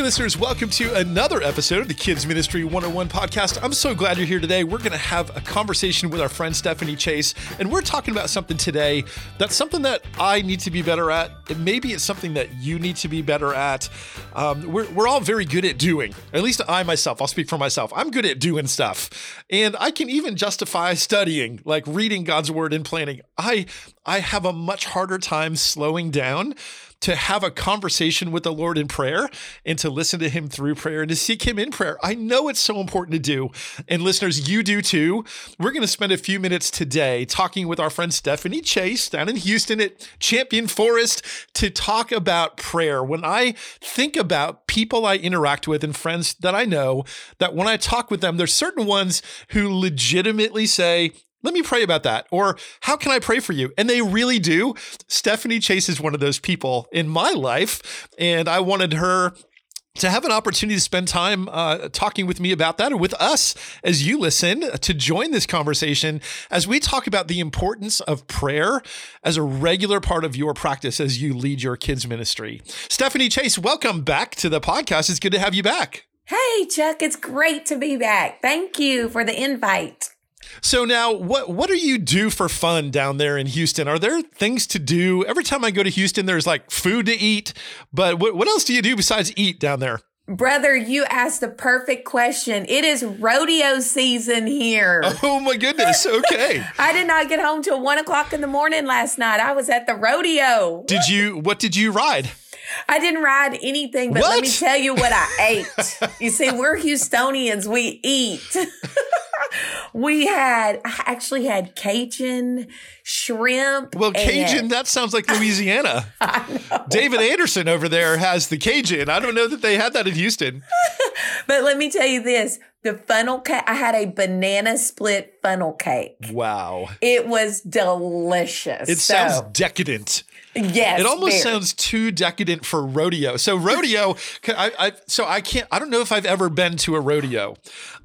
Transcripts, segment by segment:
Hey, listeners, welcome to another episode of the Kids Ministry 101 podcast. I'm so glad you're here today. We're going to have a conversation with our friend Stephanie Chase, and we're talking about something today that's something that I need to be better at. And maybe it's something that you need to be better at. Um, we're, we're all very good at doing, at least I myself, I'll speak for myself. I'm good at doing stuff, and I can even justify studying, like reading God's word and planning. I, I have a much harder time slowing down to have a conversation with the Lord in prayer and to listen to Him through prayer and to seek Him in prayer. I know it's so important to do. And listeners, you do too. We're going to spend a few minutes today talking with our friend Stephanie Chase down in Houston at Champion Forest to talk about prayer. When I think about people I interact with and friends that I know, that when I talk with them, there's certain ones who legitimately say, let me pray about that. Or how can I pray for you? And they really do. Stephanie Chase is one of those people in my life. And I wanted her to have an opportunity to spend time uh, talking with me about that or with us as you listen to join this conversation as we talk about the importance of prayer as a regular part of your practice as you lead your kids ministry. Stephanie Chase, welcome back to the podcast. It's good to have you back. Hey, Chuck, it's great to be back. Thank you for the invite. So now, what what do you do for fun down there in Houston? Are there things to do? Every time I go to Houston, there's like food to eat. But what what else do you do besides eat down there? Brother, you asked the perfect question. It is rodeo season here. Oh my goodness. Okay. I did not get home till one o'clock in the morning last night. I was at the rodeo. Did you? What did you ride? I didn't ride anything, but What? let me tell you what I ate. you see, we're Houstonians. We eat. we had, I actually had Cajun shrimp. Well, Cajun, that sounds like Louisiana. David Anderson over there has the Cajun. I don't know that they had that in Houston. But let me tell you this the funnel cake, I had a banana split funnel cake. Wow. It was delicious. It So, sounds decadent. Yes. It almost very. sounds too decadent for rodeo. So rodeo, I, I, so I can't. I don't know if I've ever been to a rodeo.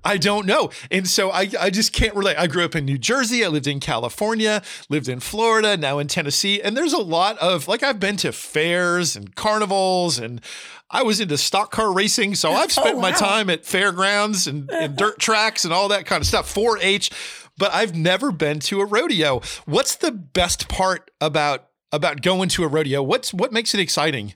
I don't know, and so I, I just can't relate. I grew up in New Jersey. I lived in California, lived in Florida, now in Tennessee, and there's a lot of like I've been to fairs and carnivals, and I was into stock car racing. So I've oh, spent my wow. time at fairgrounds and, and dirt tracks and all that kind of stuff. 4-H, but I've never been to a rodeo. What's the best part about about going to a rodeo? What's what makes it exciting?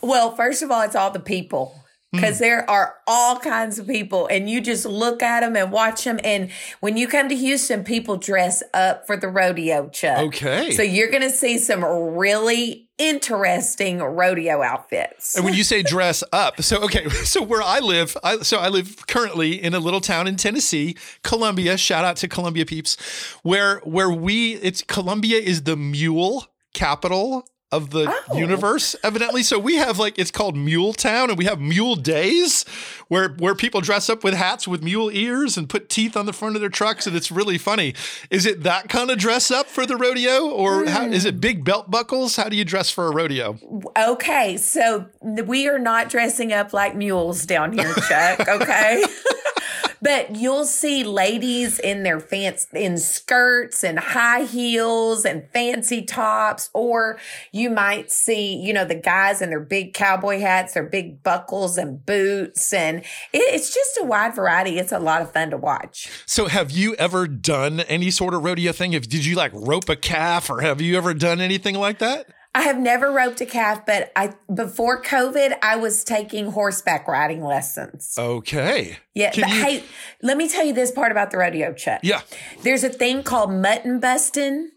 Well, first of all, it's all the people. Hmm. Because there are all kinds of people, and you just look at them and watch them. And when you come to Houston, people dress up for the rodeo, Chuck. Okay. So you're going to see some really interesting rodeo outfits. And when you say dress up, so okay, so where I live, I, so I live currently in a little town in Tennessee, Columbia. Shout out to Columbia peeps, where where we it's Columbia is the mule capital of the Oh. universe, evidently. So we have like it's called Mule Town, and we have Mule Days, where where people dress up with hats with mule ears and put teeth on the front of their trucks, and it's really funny. Is it that kind of dress up for the rodeo, or hmm. how, is it big belt buckles? How do you dress for a rodeo? Okay, so we are not dressing up like mules down here, Chuck. Okay. But you'll see ladies in their fancy in skirts and high heels and fancy tops, or you might see, you know, the guys in their big cowboy hats, their big buckles and boots, and it, it's just a wide variety. It's a lot of fun to watch. So, have you ever done any sort of rodeo thing? If did you like rope a calf, or have you ever done anything like that? I have never roped a calf, but I before COVID, I was taking horseback riding lessons. Okay. Yeah, Can but you- hey, let me tell you this part about the rodeo, Chuck. Yeah. There's a thing called mutton busting,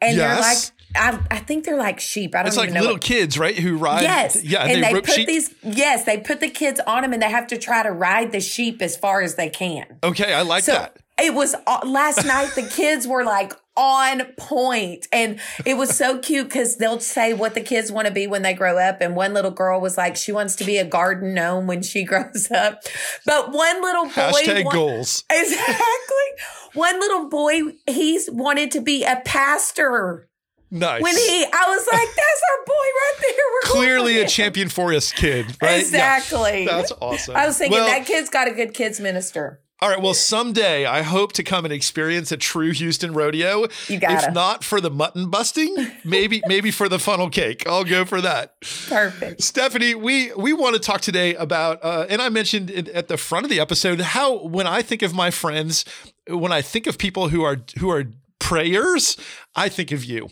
and they're like, I, I think they're like sheep. I don't It's even like know. little what- kids, right? Who ride. Yes. Yeah. And, they, put sheep. these, yes, they put the kids on them and they have to try to ride the sheep as far as they can. Okay, I like So that. it was uh, last night, the kids were like on point and it was so cute because they'll say what the kids want to be when they grow up. And one little girl was like, she wants to be a garden gnome when she grows up. But one little boy. Hashtag goals. Exactly. One little boy, he's wanted to be a pastor. Nice. When he, I was like, that's our boy right there. We're Clearly a him." champion forest kid, right? Yeah. Exactly. That's awesome. I was thinking Well, that kid's got a good kids minister. All right. Well, someday I hope to come and experience a true Houston rodeo. You got If not for the mutton busting, maybe maybe for the funnel cake. I'll go for that. Perfect. Stephanie, we we want to talk today about, uh, and I mentioned it at the front of the episode how when I think of my friends, when I think of people who are who are prayers, I think of you.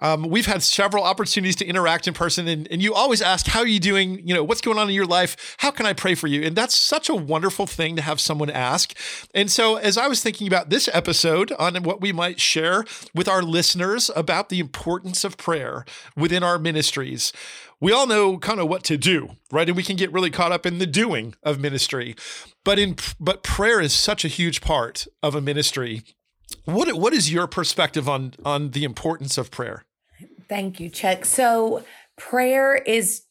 Um, we've had several opportunities to interact in person, and, and you always ask, How are you doing? You know, what's going on in your life? How can I pray for you? And that's such a wonderful thing to have someone ask. And so, as I was thinking about this episode on what we might share with our listeners about the importance of prayer within our ministries, we all know kind of what to do, right? And we can get really caught up in the doing of ministry. But in but prayer is such a huge part of a ministry what what is your perspective on on the importance of prayer? Thank you, Chuck. So prayer is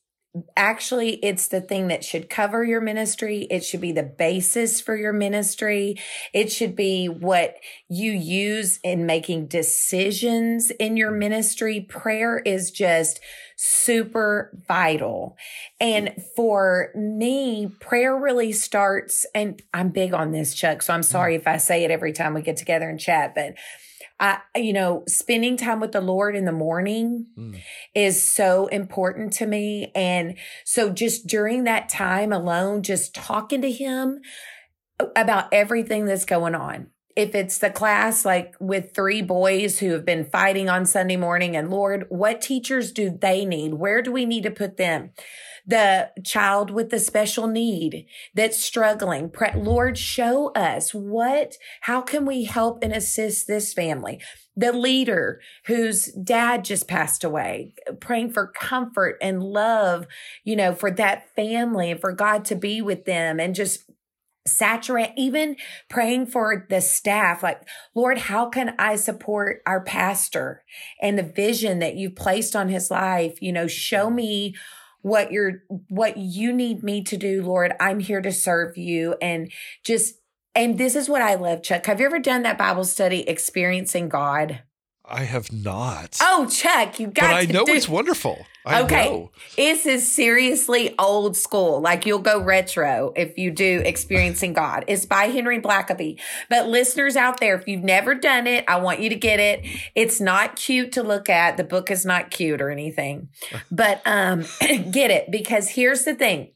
actually it's the thing that should cover your ministry. It should be the basis for your ministry. It should be what you use in making decisions in your ministry. Prayer is just super vital. And for me prayer really starts and i'm big on this chuck so i'm mm-hmm. sorry if i say it every time we get together and chat but I, you know, spending time with the Lord in the morning mm. is so important to me. And so just during that time alone, just talking to Him about everything that's going on. If it's the class like with three boys who have been fighting on Sunday morning, and Lord, what teachers do they need? Where do we need to put them? The child with the special need that's struggling. Lord, show us what, how can we help and assist this family? The leader whose dad just passed away, praying for comfort and love, you know, for that family and for God to be with them and just saturate even praying for the staff like lord how can i support our pastor and the vision that you've placed on his life you know show me what you're what you need me to do lord i'm here to serve you and just and this is what i love chuck. Have you ever done that bible study experiencing god I have not. Oh, Chuck, you got. But I know do- it's wonderful. I okay, know. this is seriously old school. Like you'll go retro if you do experiencing God. It's by Henry Blackaby. But listeners out there, if you've never done it, I want you to get it. It's not cute to look at. The book is not cute or anything, but um, get it because here's the thing.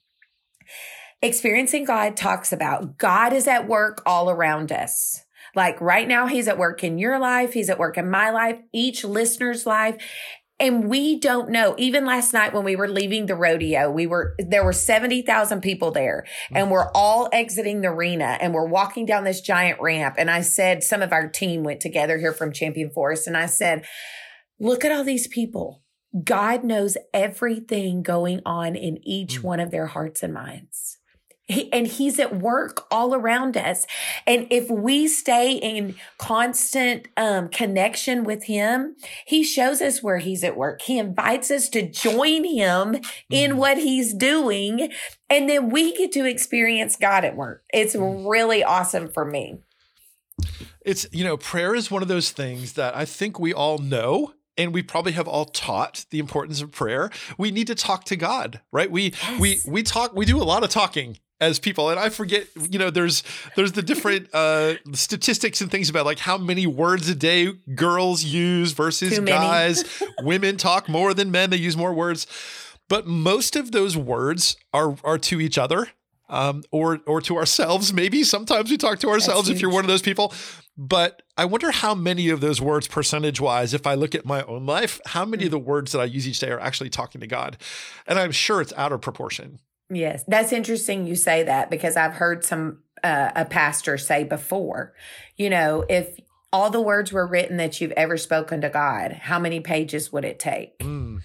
Experiencing God talks about God is at work all around us. Like right now, he's at work in your life. He's at work in my life, each listener's life. And we don't know. Even last night when we were leaving the rodeo, we were, there were 70,000 people there and we're all exiting the arena and we're walking down this giant ramp. And I said, some of our team went together here from Champion Forest and I said, look at all these people. God knows everything going on in each mm. one of their hearts and minds. He, and he's at work all around us. And if we stay in constant um, connection with him, he shows us where he's at work. He invites us to join him in mm-hmm. what he's doing. And then we get to experience God at work. It's mm-hmm. really awesome for me. It's, you know, prayer is one of those things that I think we all know and we probably have all taught the importance of prayer we need to talk to god right we yes. we we talk we do a lot of talking as people. And i forget you know there's there's the different uh statistics and things about like how many words a day girls use versus guys. Women talk more than men. They use more words. But most of those words are are to each other um or or to ourselves maybe. Sometimes we talk to ourselves if you're one of those people. But i wonder how many of those words percentage wise if i look at my own life how many of the words that i use each day are actually talking to god? And i'm sure it's out of proportion Yes, that's interesting you say that because I've heard some uh, a pastor say before, you know, if all the words were written that you've ever spoken to God, how many pages would it take? Mm.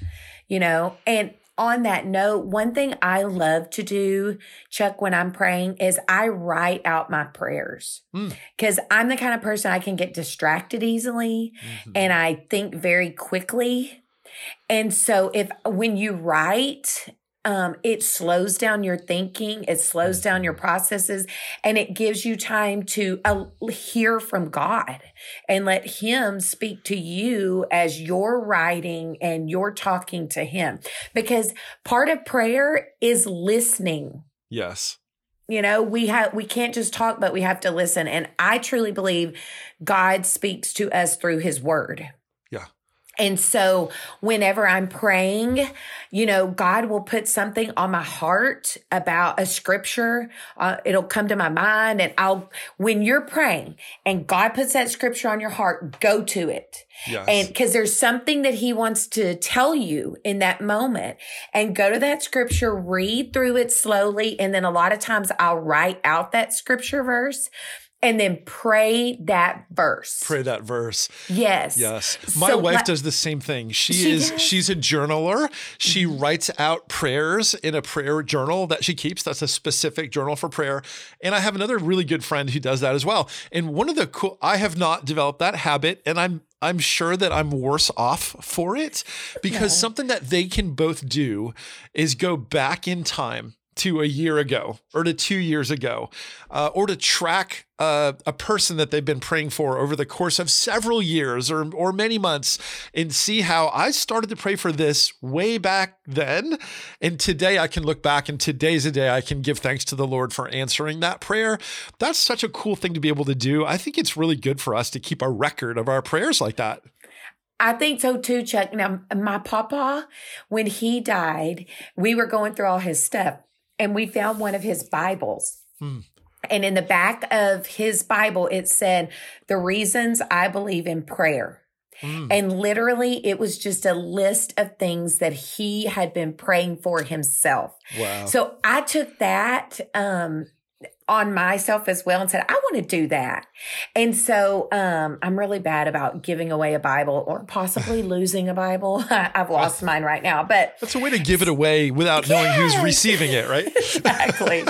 You know, and on that note, one thing I love to do, Chuck, when I'm praying is I write out my prayers because mm. I'm the kind of person I can get distracted easily mm-hmm. and I think very quickly. And so if when you write um, it slows down your thinking, it slows down your processes, and it gives you time to uh, hear from God and let Him speak to you as you're writing and you're talking to Him. Because part of prayer is listening. Yes. You know, we have we can't just talk, but we have to listen. And I truly believe God speaks to us through his word. And so whenever I'm praying, you know, God will put something on my heart about a scripture. Uh, it'll come to my mind and I'll, when you're praying and God puts that scripture on your heart, go to it. Yes. And cause there's something that he wants to tell you in that moment and go to that scripture, read through it slowly. And then a lot of times I'll write out that scripture verse and then pray that verse. Pray that verse. Yes. Yes. My So, wife like- does the same thing. She, She is does? she's a journaler. She Mm-hmm. writes out prayers in a prayer journal that she keeps. That's a specific journal for prayer. And I have another really good friend who does that as well. And one of the cool I have not developed that habit and I'm I'm sure that I'm worse off for it because something that they can both do is go back in time to a year ago or to two years ago, uh, or to track uh, a person that they've been praying for over the course of several years or, or many months and see how I started to pray for this way back then. And today I can look back and today's a day I can give thanks to the Lord for answering that prayer. That's such a cool thing to be able to do. I think it's really good for us to keep a record of our prayers like that. I think so too, Chuck. Now, my papa, when he died, we were going through all his stuff and we found one of his Bibles. Hmm. And in the back of his Bible, it said, The reasons I believe in prayer. Mm. And literally, it was just a list of things that he had been praying for himself. Wow. So I took that um, on myself as well and said, I want to do that. And so um, I'm really bad about giving away a Bible or possibly losing a Bible. I've lost mine right now, but That's a way to give it away without knowing who's receiving it, right? exactly.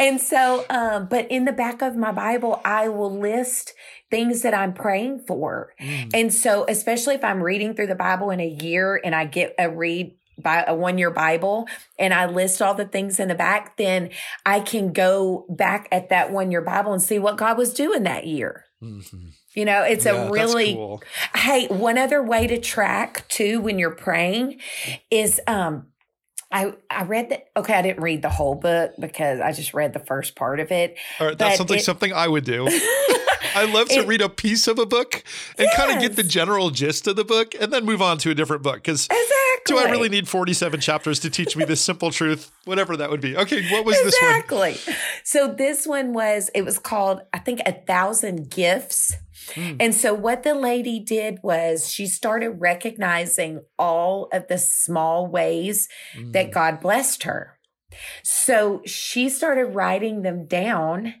and so, um, but in the back of my Bible, I will list things that I'm praying for. Mm. And so, especially if I'm reading through the Bible in a year and I get a read by a one year Bible and I list all the things in the back, then I can go back at that one year Bible and see what God was doing that year. Mhm. You know, it's Yeah, a really cool. Hey, one other way to track too when you're praying is um I I read that okay, I didn't read the whole book because I just read the first part of it. All right, that But sounds like it- something I would do. I love to It- read a piece of a book and kind of get the general gist of the book and then move on to a different book. Because Exactly. do I really need 47 chapters to teach me this simple truth? Whatever that would be. Okay, what was this one? Exactly. So this one was it was called I think a thousand gifts. Hmm. And so what the lady did was she started recognizing all of the small ways Mm. that God blessed her. So she started writing them down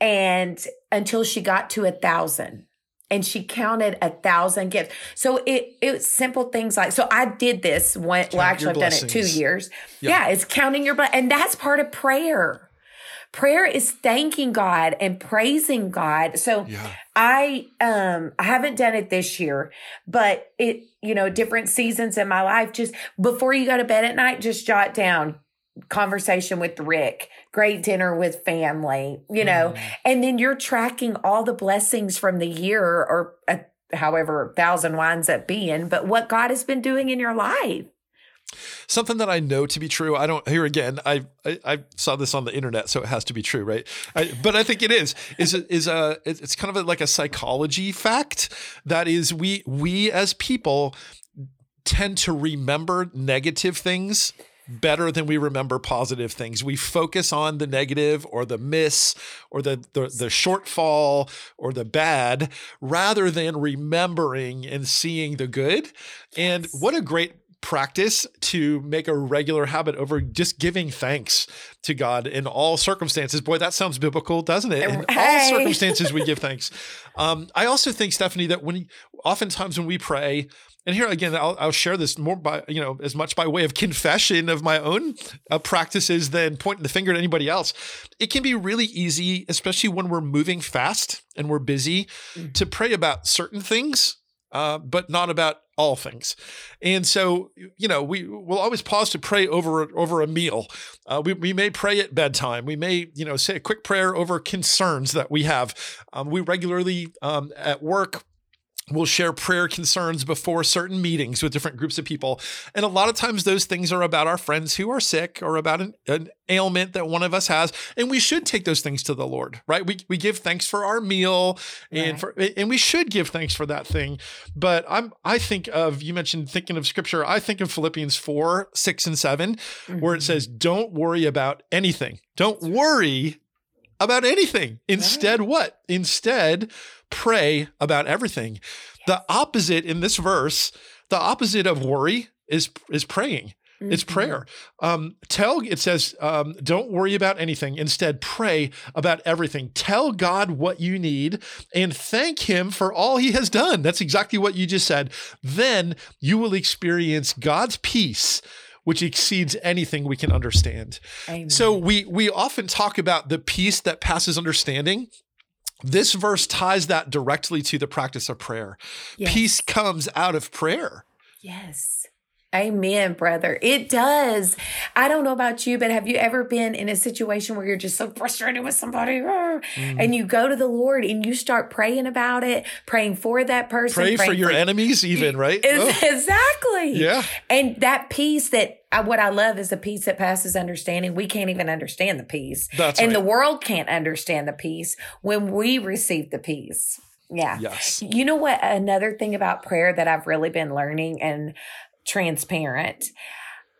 and until she got to a thousand and she counted a thousand gifts. So it it was simple things like so I did this one well actually I've done it two years. Yeah. Yeah. it's counting your blessings. And that's part of prayer. Prayer is thanking God and praising God. So Yeah. I um I haven't done it this year, but it you know different seasons in my life just before you go to bed at night just jot down conversation with Rick, great dinner with family, you know, Mm. and then you're tracking all the blessings from the year or uh, however thousand winds up being, but what God has been doing in your life. Something that I know to be true. I don't. Here again, I I, I saw this on the internet, so it has to be true, right? I, but I think it is. Is is a. It's kind of like a psychology fact that is we we as people tend to remember negative things better than we remember positive things. We focus on the negative or the miss or the, the the shortfall or the bad rather than remembering and seeing the good. And what a great practice to make a regular habit over just giving thanks to God in all circumstances. Boy, that sounds biblical, doesn't it? In all circumstances, we give thanks. Um, I also think, Stephanie, that when oftentimes when we pray, and here again, I'll, I'll share this more by you know as much by way of confession of my own uh, practices than pointing the finger at anybody else. It can be really easy, especially when we're moving fast and we're busy, to pray about certain things, uh, but not about all things. And so, you know, we will always pause to pray over over a meal. Uh, we, we may pray at bedtime. We may, you know, say a quick prayer over concerns that we have. Um, we regularly um, at work We'll share prayer concerns before certain meetings with different groups of people. And a lot of times those things are about our friends who are sick or about an, an, ailment that one of us has. And we should take those things to the Lord, right? We, we give thanks for our meal and right. for, and we should give thanks for that thing. But I'm, I think of, you mentioned thinking of scripture. I think of Philippians 4, 6, and 7, mm-hmm. where it says, don't worry about anything. Don't worry about anything. Instead, right. what? Instead, pray about everything. Yes. The opposite in this verse, the opposite of worry is is praying. Mm-hmm. It's prayer. Um, tell it says, um, don't worry about anything. Instead, pray about everything. Tell God what you need and thank Him for all He has done. That's exactly what you just said. Then you will experience God's peace which exceeds anything we can understand. Amen. So we we often talk about the peace that passes understanding. This verse ties that directly to the practice of prayer. Yes. Peace comes out of prayer. Yes. Amen, brother. It does. I don't know about you, but have you ever been in a situation where you're just so frustrated with somebody mm. and you go to the Lord and you start praying about it, praying for that person, pray for your for, enemies, even, right? Oh. Exactly. Yeah. And that peace that I, what I love is the peace that passes understanding. We can't even understand the peace. That's and right. the world can't understand the peace when we receive the peace. Yeah. Yes. You know what? Another thing about prayer that I've really been learning and transparent.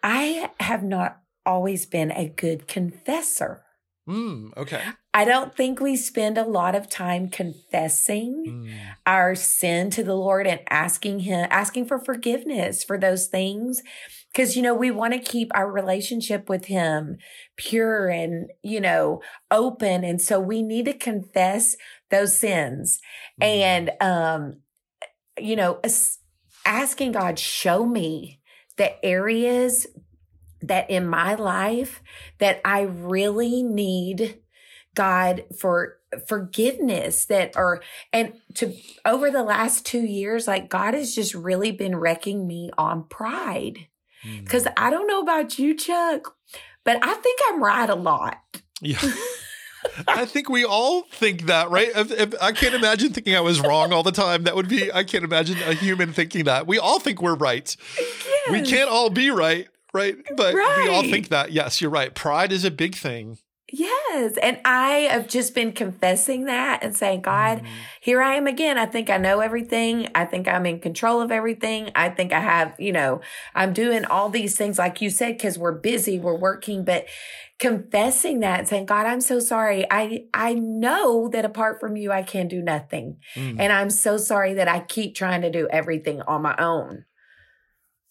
I have not always been a good confessor. Mm, okay. I don't think we spend a lot of time confessing mm. our sin to the Lord and asking Him, asking for forgiveness for those things. Cause, you know, we want to keep our relationship with Him pure and, you know, open. And so we need to confess those sins. Mm. And, um, you know, asking God, show me the areas that in my life that I really need God for forgiveness that are and to over the last 2 years like God has just really been wrecking me on pride. Mm. Cuz I don't know about you Chuck, but I think I'm right a lot. Yeah. I think we all think that, right? If, if, I can't imagine thinking I was wrong all the time. That would be, I can't imagine a human thinking that. We all think we're right. Yes. We can't all be right, right? But right. we all think that. Yes, you're right. Pride is a big thing. Yes. And I have just been confessing that and saying, God, mm. here I am again. I think I know everything. I think I'm in control of everything. I think I have, you know, I'm doing all these things, like you said, because we're busy, we're working, but confessing that and saying, God, I'm so sorry. I, I know that apart from you, I can do nothing. Mm. And I'm so sorry that I keep trying to do everything on my own.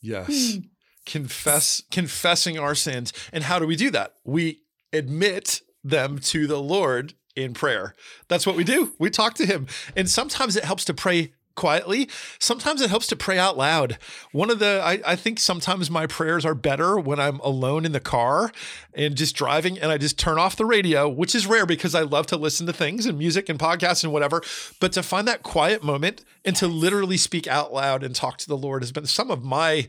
Yes. Hmm. Confess, confessing our sins. And how do we do that? We admit them to the Lord in prayer. That's what we do. We talk to him. And sometimes it helps to pray quietly. Sometimes it helps to pray out loud. One of the, I, I, think sometimes my prayers are better when I'm alone in the car and just driving and I just turn off the radio, which is rare because I love to listen to things and music and podcasts and whatever. But to find that quiet moment and to literally speak out loud and talk to the Lord has been some of my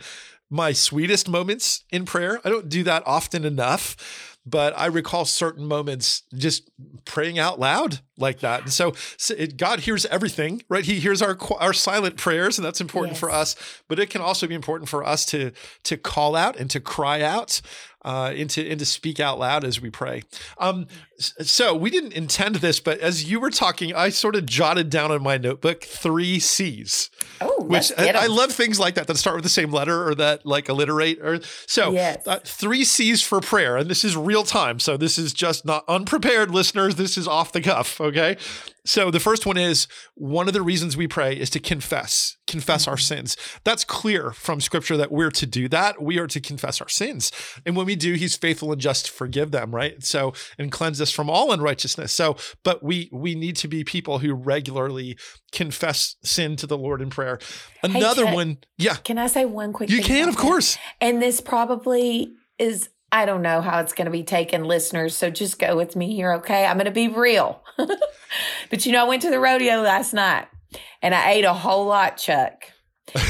my sweetest moments in prayer. I don't do that often enough but I recall certain moments just praying out loud like that. And so, so it, God hears everything, right? He hears our our silent prayers, and that's important yes. for us. But it can also be important for us to to call out and to cry out uh, and to and to speak out loud as we pray. Um, so we didn't intend this, but as you were talking, I sort of jotted down in my notebook three C's. Oh, which I, I, love things like that that start with the same letter or that like alliterate or so. Yes. Uh, three C's for prayer, and this is real time, so this is just not unprepared, listeners. This is off the cuff. Okay, so the first one is one of the reasons we pray is to confess, confess our sins. That's clear from scripture that we're to do that. We are to confess our sins. And when we do, he's faithful and just to forgive them, right? So and cleanse us from all unrighteousness. So, but we we need to be people who regularly confess sin to the Lord in prayer. Another hey, one, yeah. Can I say one quick You can, of course. And this probably is I don't know how it's going to be taken, listeners. So just go with me here, okay? I'm going to be real. but you know, I went to the rodeo last night and I ate a whole lot, Chuck.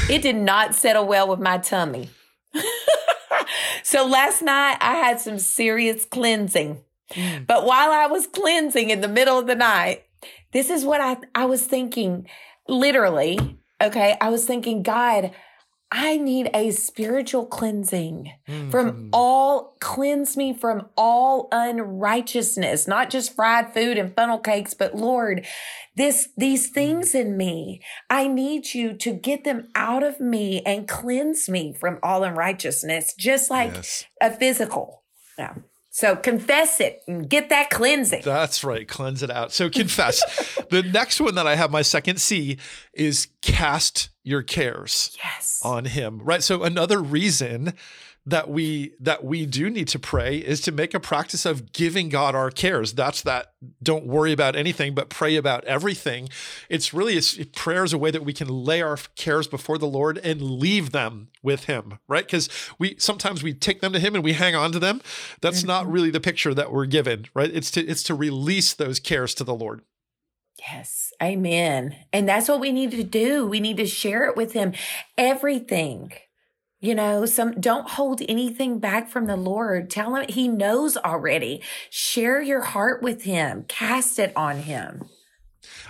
it did not settle well with my tummy. so last night I had some serious cleansing. Mm. But while I was cleansing in the middle of the night, this is what I, I was thinking literally okay, I was thinking, God, I need a spiritual cleansing from Mhm. all, cleanse me from all unrighteousness, not just fried food and funnel cakes, but Lord, this, these things in me, I need you to get them out of me and cleanse me from all unrighteousness, just like Yes. a physical. Yeah. So confess it and get that cleansing. That's right. Cleanse it out. So confess. the next one that I have, my second C, is cast your cares yes. on him. Right. So another reason that we that we do need to pray is to make a practice of giving God our cares. That's that don't worry about anything but pray about everything. It's really it's prayer is a way that we can lay our cares before the Lord and leave them with him, right? Cuz we sometimes we take them to him and we hang on to them. That's not mm-hmm. really the picture that we're given, right? It's to it's to release those cares to the Lord. Yes. Amen. And that's what we need to do. We need to share it with him. Everything. You know, some don't hold anything back from the Lord. Tell him he knows already. Share your heart with him. Cast it on him.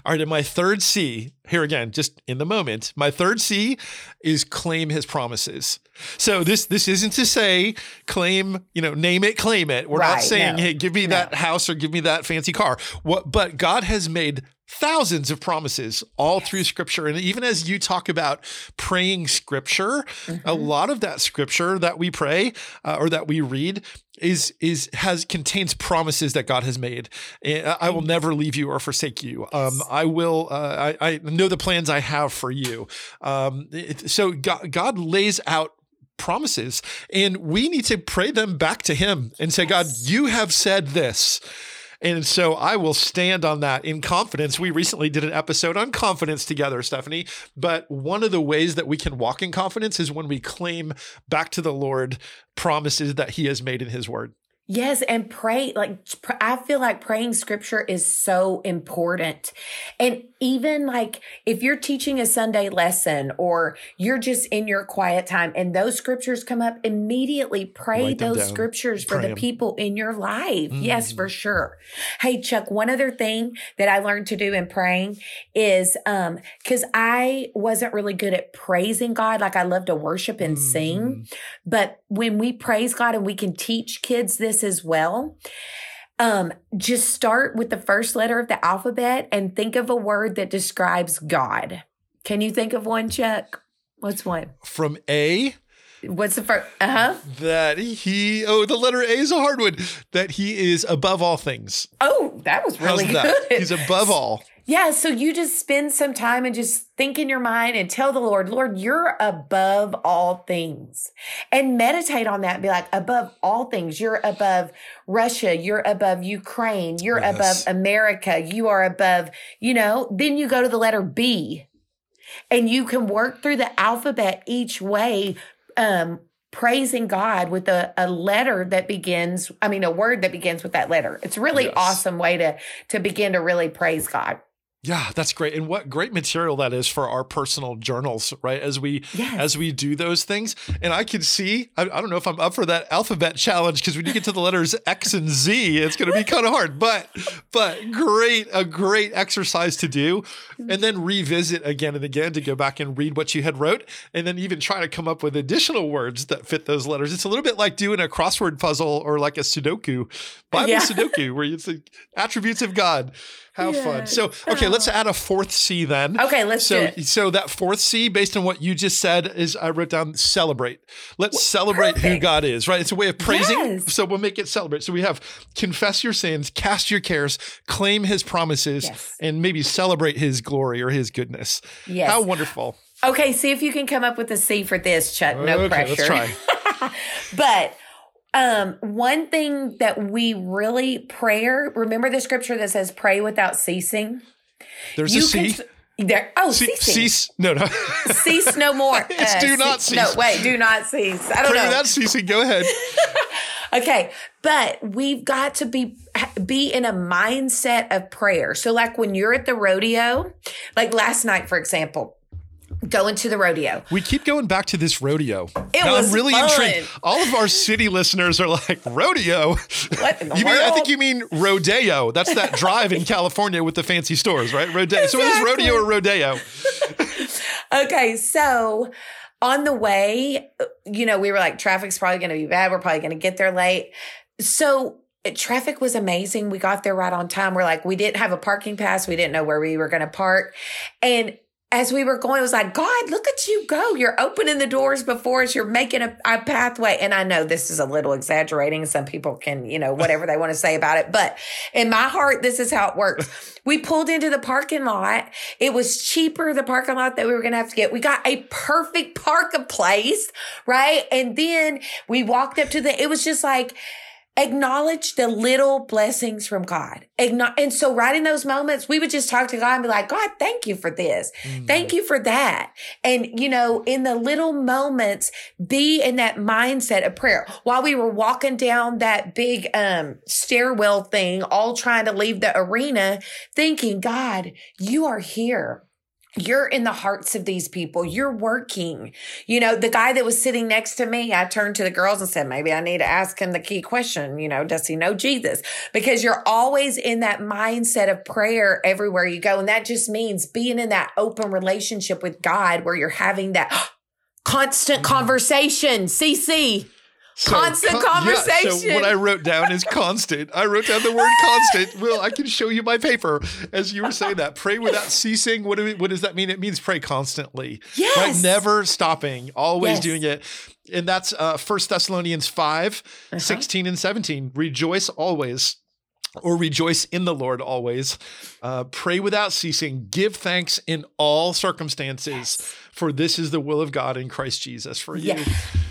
All right, and my third C, here again, just in the moment, my third C is claim his promises. So this this isn't to say claim, you know, name it, claim it. We're not saying, no, hey, give me no. that house or give me that fancy car. What but God has made thousands of promises all through scripture. And even as you talk about praying scripture, a Mm-hmm. lot of that scripture that we pray uh, or that we read is is has contains promises that God has made. I I will never leave you or forsake you. Um, I will. Uh, I, I know the plans I have for you. Um, it- so God, God lays out promises, and we need to pray them back to Him and say, God, you have said this. And so I will stand on that in confidence. We recently did an episode on confidence together, Stephanie. But one of the ways that we can walk in confidence is when we claim back to the Lord promises that He has made in His word. Yes, and pray like I feel like praying scripture is so important. And even like if you're teaching a Sunday lesson or you're just in your quiet time and those scriptures come up, immediately pray those down. scriptures for Pray the 'em. people in your life. Yes, Mm. for sure. Hey Chuck, one other thing that I learned to do in praying is um cuz I wasn't really good at praising God like I love to worship and sing. Mm. But when we praise God and we can teach kids this as well, um, just start with the first letter of the alphabet and think of a word that describes God. Can you think of one, Chuck? What's one? From A, What's the first? Uh huh. that he, oh, the letter A is a hard one, that he is above all things. Oh, that was really How's that? good. He's above all. Yeah, so you just spend some time and just think in your mind and tell the Lord, Lord, you're above all things. And meditate on that and be like, above all things, you're above Russia, you're above Ukraine, you're Yes. above America, you are above, you know, then you go to the letter B and you can work through the alphabet each way, um, praising God with a, a letter that begins, I mean, a word that begins with that letter. It's a really Yes. awesome way to, to begin to really praise God. Yeah, that's great. And what great material that is for our personal journals, right? As we Yes. as we do those things. And I can see, I, I don't know if I'm up for that alphabet challenge because when you get to the letters X and Z, it's gonna be kind of hard. But but great, a great exercise to do. Mm-hmm. And then revisit again and again to go back and read what you had wrote, and then even try to come up with additional words that fit those letters. It's a little bit like doing a crossword puzzle or like a Sudoku, Bible Yeah. Sudoku, where it's like attributes of God. How fun. So, okay, let's add a fourth C then. Okay, let's so, do it. So that fourth C, based on what you just said, is I wrote down celebrate. Let's celebrate who. God is, right? It's a way of praising. Yes. So we'll make it celebrate. So we have confess your sins, cast your cares, claim his promises, Yes. and maybe celebrate his glory or his goodness. Yes. How wonderful. Okay, see if you can come up with a C for this, Chuck. No okay, pressure. let's try. But um, one thing that we really prayer, remember the scripture that says pray without ceasing? There's a C. there oh cease. No, no. Cease no more. It's do not cease. No, wait, do not cease. I don't Pray know. without ceasing. Go ahead. Okay, but we've got to be be in a mindset of prayer. So like when you're at the rodeo, like last night for example, going to the rodeo. We keep going back to this rodeo. It Now, was I'm really fun. intrigued. All of our city listeners are like, rodeo? What in the You mean, I think you mean rodeo. That's that drive in California with the fancy stores, right? Rodeo. So is rodeo or rodeo? okay, so on the way, you know, we were like, traffic's probably going to be bad. We're probably going to get there late. So traffic was amazing. We got there right on time. We're like, we didn't have a parking pass. We didn't know where we were going to park. And as we were going, it was like, God, look at you go. You're opening the doors before us. You're making a, a, pathway. And I know this is a little exaggerating. Some people can, you know, whatever they want to say about it. But in my heart, this is how it works. we pulled into the parking lot. It was cheaper, the parking lot that we were going to have to get. We got a perfect parking place, right? And then we walked up to the, it was just like, acknowledge the little blessings from God. And so right in those moments, we would just talk to God and be like, God, thank you for this. Mm-hmm. Thank you for that. And, you know, in the little moments, be in that mindset of prayer. While we were walking down that big, um, stairwell thing, all trying to leave the arena, thinking, God, you are here you're in the hearts of these people. You're working. You know, the guy that was sitting next to me, I turned to the girls and said, maybe I need to ask him the key question. You know, does he know Jesus? Because you're always in that mindset of prayer everywhere you go. And that just means being in that open relationship with God where you're having that constant mm-hmm. conversation. CC. So, constant con- conversation. Yeah, so what I wrote down is constant. I wrote down the word constant. Well, I can show you my paper as you were saying that. Pray without ceasing. What, do we, what does that mean? It means pray constantly. Yes. Right? Never stopping, always yes. doing it. And that's uh, 1 Thessalonians 5, uh-huh. 16 and 17. Rejoice always or rejoice in the Lord always. Uh, pray without ceasing. Give thanks in all circumstances, yes. for this is the will of God in Christ Jesus for you. Yeah.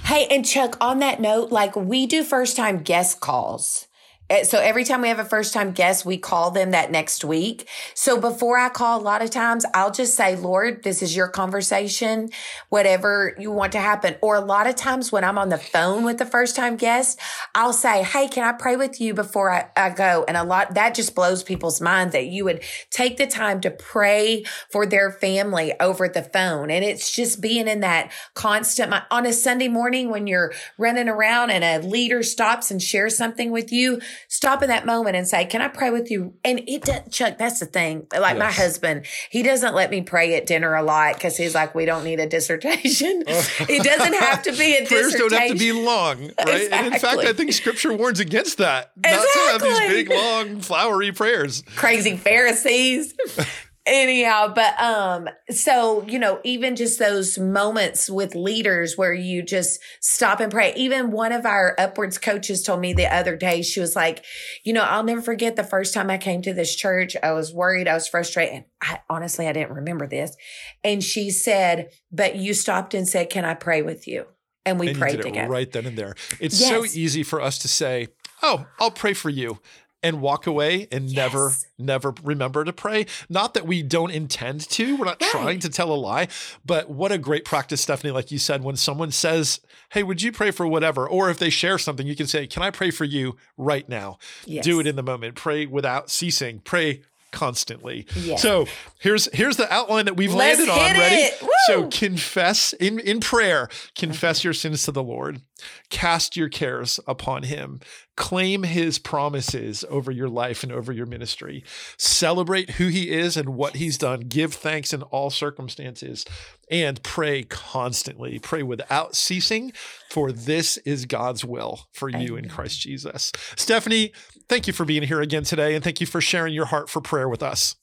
Hey, and Chuck, on that note, like we do first time guest calls. Eh, so every time we have a first time guest, we call them that next week. So before I call, a lot of times I'll just say, Lord, this is your conversation, whatever you want to happen. Or a lot of times when I'm on the phone with the first time guest, I'll say, Hey, can I pray with you before I, I go? And a lot that just blows people's minds that you would take the time to pray for their family over the phone. And it's just being in that constant on a Sunday morning when you're running around and a leader stops and shares something with you stop in that moment and say, Can I pray with you? And it does, Chuck, that's the thing. Like yes. my husband, he doesn't let me pray at dinner a lot because he's like, We don't need a dissertation. Oh. it doesn't have to be a Prayers dissertation. don't have to be long, right? Exactly. And in fact, I think scripture warns against that. Exactly. Not to have these big, long, flowery prayers. Crazy Pharisees anyhow but um so you know even just those moments with leaders where you just stop and pray. Even one of our upwards coaches told me the other day she was like you know i'll never forget the first time i came to this church. I was worried. I was frustrated. I, honestly i didn't remember this. And she said but you stopped and said can i pray with you and we and prayed together. right then and there. It's yes. so easy for us to say oh i'll pray for you and walk away and yes. never never remember to pray not that we don't intend to we're not right. trying to tell a lie but what a great practice stephanie like you said when someone says hey would you pray for whatever or if they share something you can say can i pray for you right now yes. do it in the moment pray without ceasing pray constantly. So here's here's the outline that we've Let's landed on. Ready? So confess in in prayer, confess your sins to the Lord, cast your cares upon Him, claim His promises over your life and over your ministry, celebrate who He is and what He's done, give thanks in all circumstances, and pray constantly. Pray without ceasing, for this is God's will for you in Christ Jesus. Stephanie, thank you for being here again today, and thank you for sharing your heart for prayer with us.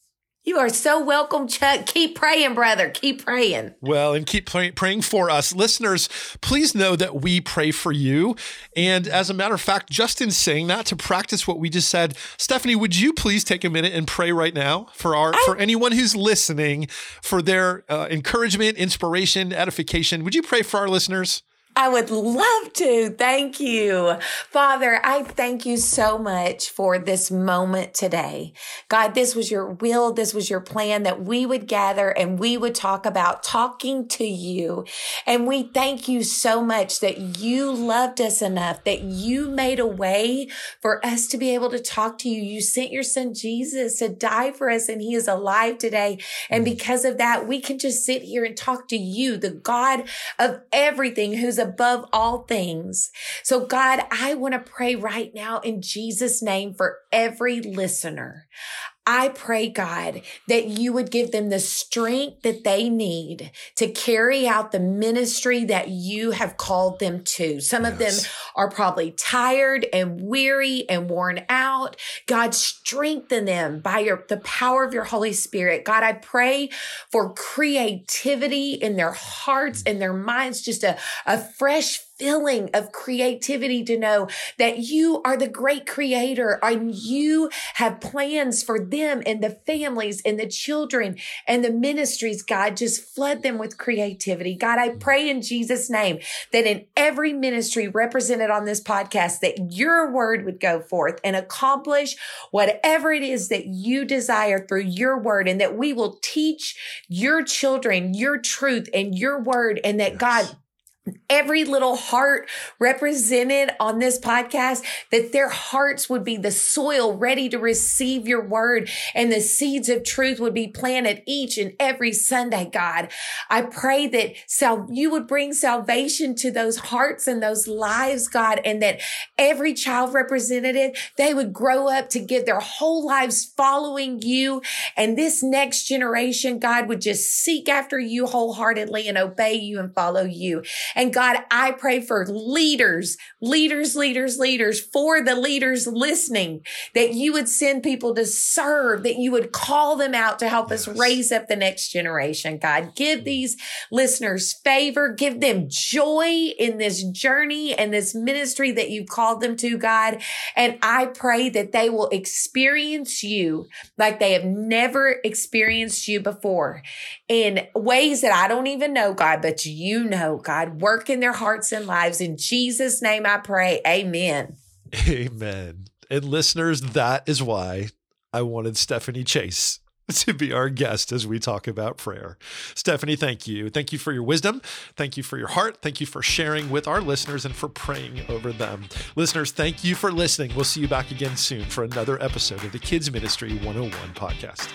You are so welcome, Chuck. Keep praying, brother. Keep praying. Well, and keep pray- praying for us. Listeners, please know that we pray for you. And as a matter of fact, just in saying that, to practice what we just said, Stephanie, would you please take a minute and pray right now for our I- for anyone who's listening for their uh, encouragement, inspiration, edification? Would you pray for our listeners? I would love to. Thank you. Father, I thank you so much for this moment today. God, this was your will. This was your plan that we would gather and we would talk about talking to you. And we thank you so much that you loved us enough, that you made a way for us to be able to talk to you. You sent your son Jesus to die for us and he is alive today. And mm. because of that, we can just sit here and talk to you, the God of everything who's above all things. So God, I want to pray right now in Jesus name for every listener. I pray, God, that you would give them the strength that they need to carry out the ministry that you have called them to. Some yes. of them are probably tired and weary and worn out. God, strengthen them by your, the power of your Holy Spirit. God, I pray for creativity in their hearts and their minds, just a, a fresh feeling of creativity to know that you are the great creator and you have plans for them and the families and the children and the ministries. God, just flood them with creativity. God, I pray in Jesus' name that in every ministry represented on this podcast, that your word would go forth and accomplish whatever it is that you desire through your word and that we will teach your children your truth and your word and that yes. God, every little heart represented on this podcast, that their hearts would be the soil ready to receive your word and the seeds of truth would be planted each and every Sunday, God. I pray that sal- you would bring salvation to those hearts and those lives, God, and that every child representative, they would grow up to give their whole lives following you. And this next generation, God, would just seek after you wholeheartedly and obey you and follow you. And God, I pray for leaders, leaders, leaders, leaders, for the leaders listening, that you would send people to serve, that you would call them out to help yes. us raise up the next generation. God, give mm. these listeners favor, give them joy in this journey and this ministry that you've called them to, God. And I pray that they will experience you like they have never experienced you before in ways that I don't even know, God, but you know, God work in their hearts and lives. In Jesus' name I pray. Amen. Amen. And listeners, that is why I wanted Stephanie Chase to be our guest as we talk about prayer. Stephanie, thank you. Thank you for your wisdom. Thank you for your heart. Thank you for sharing with our listeners and for praying over them. Listeners, thank you for listening. We'll see you back again soon for another episode of the Kids Ministry 101 podcast.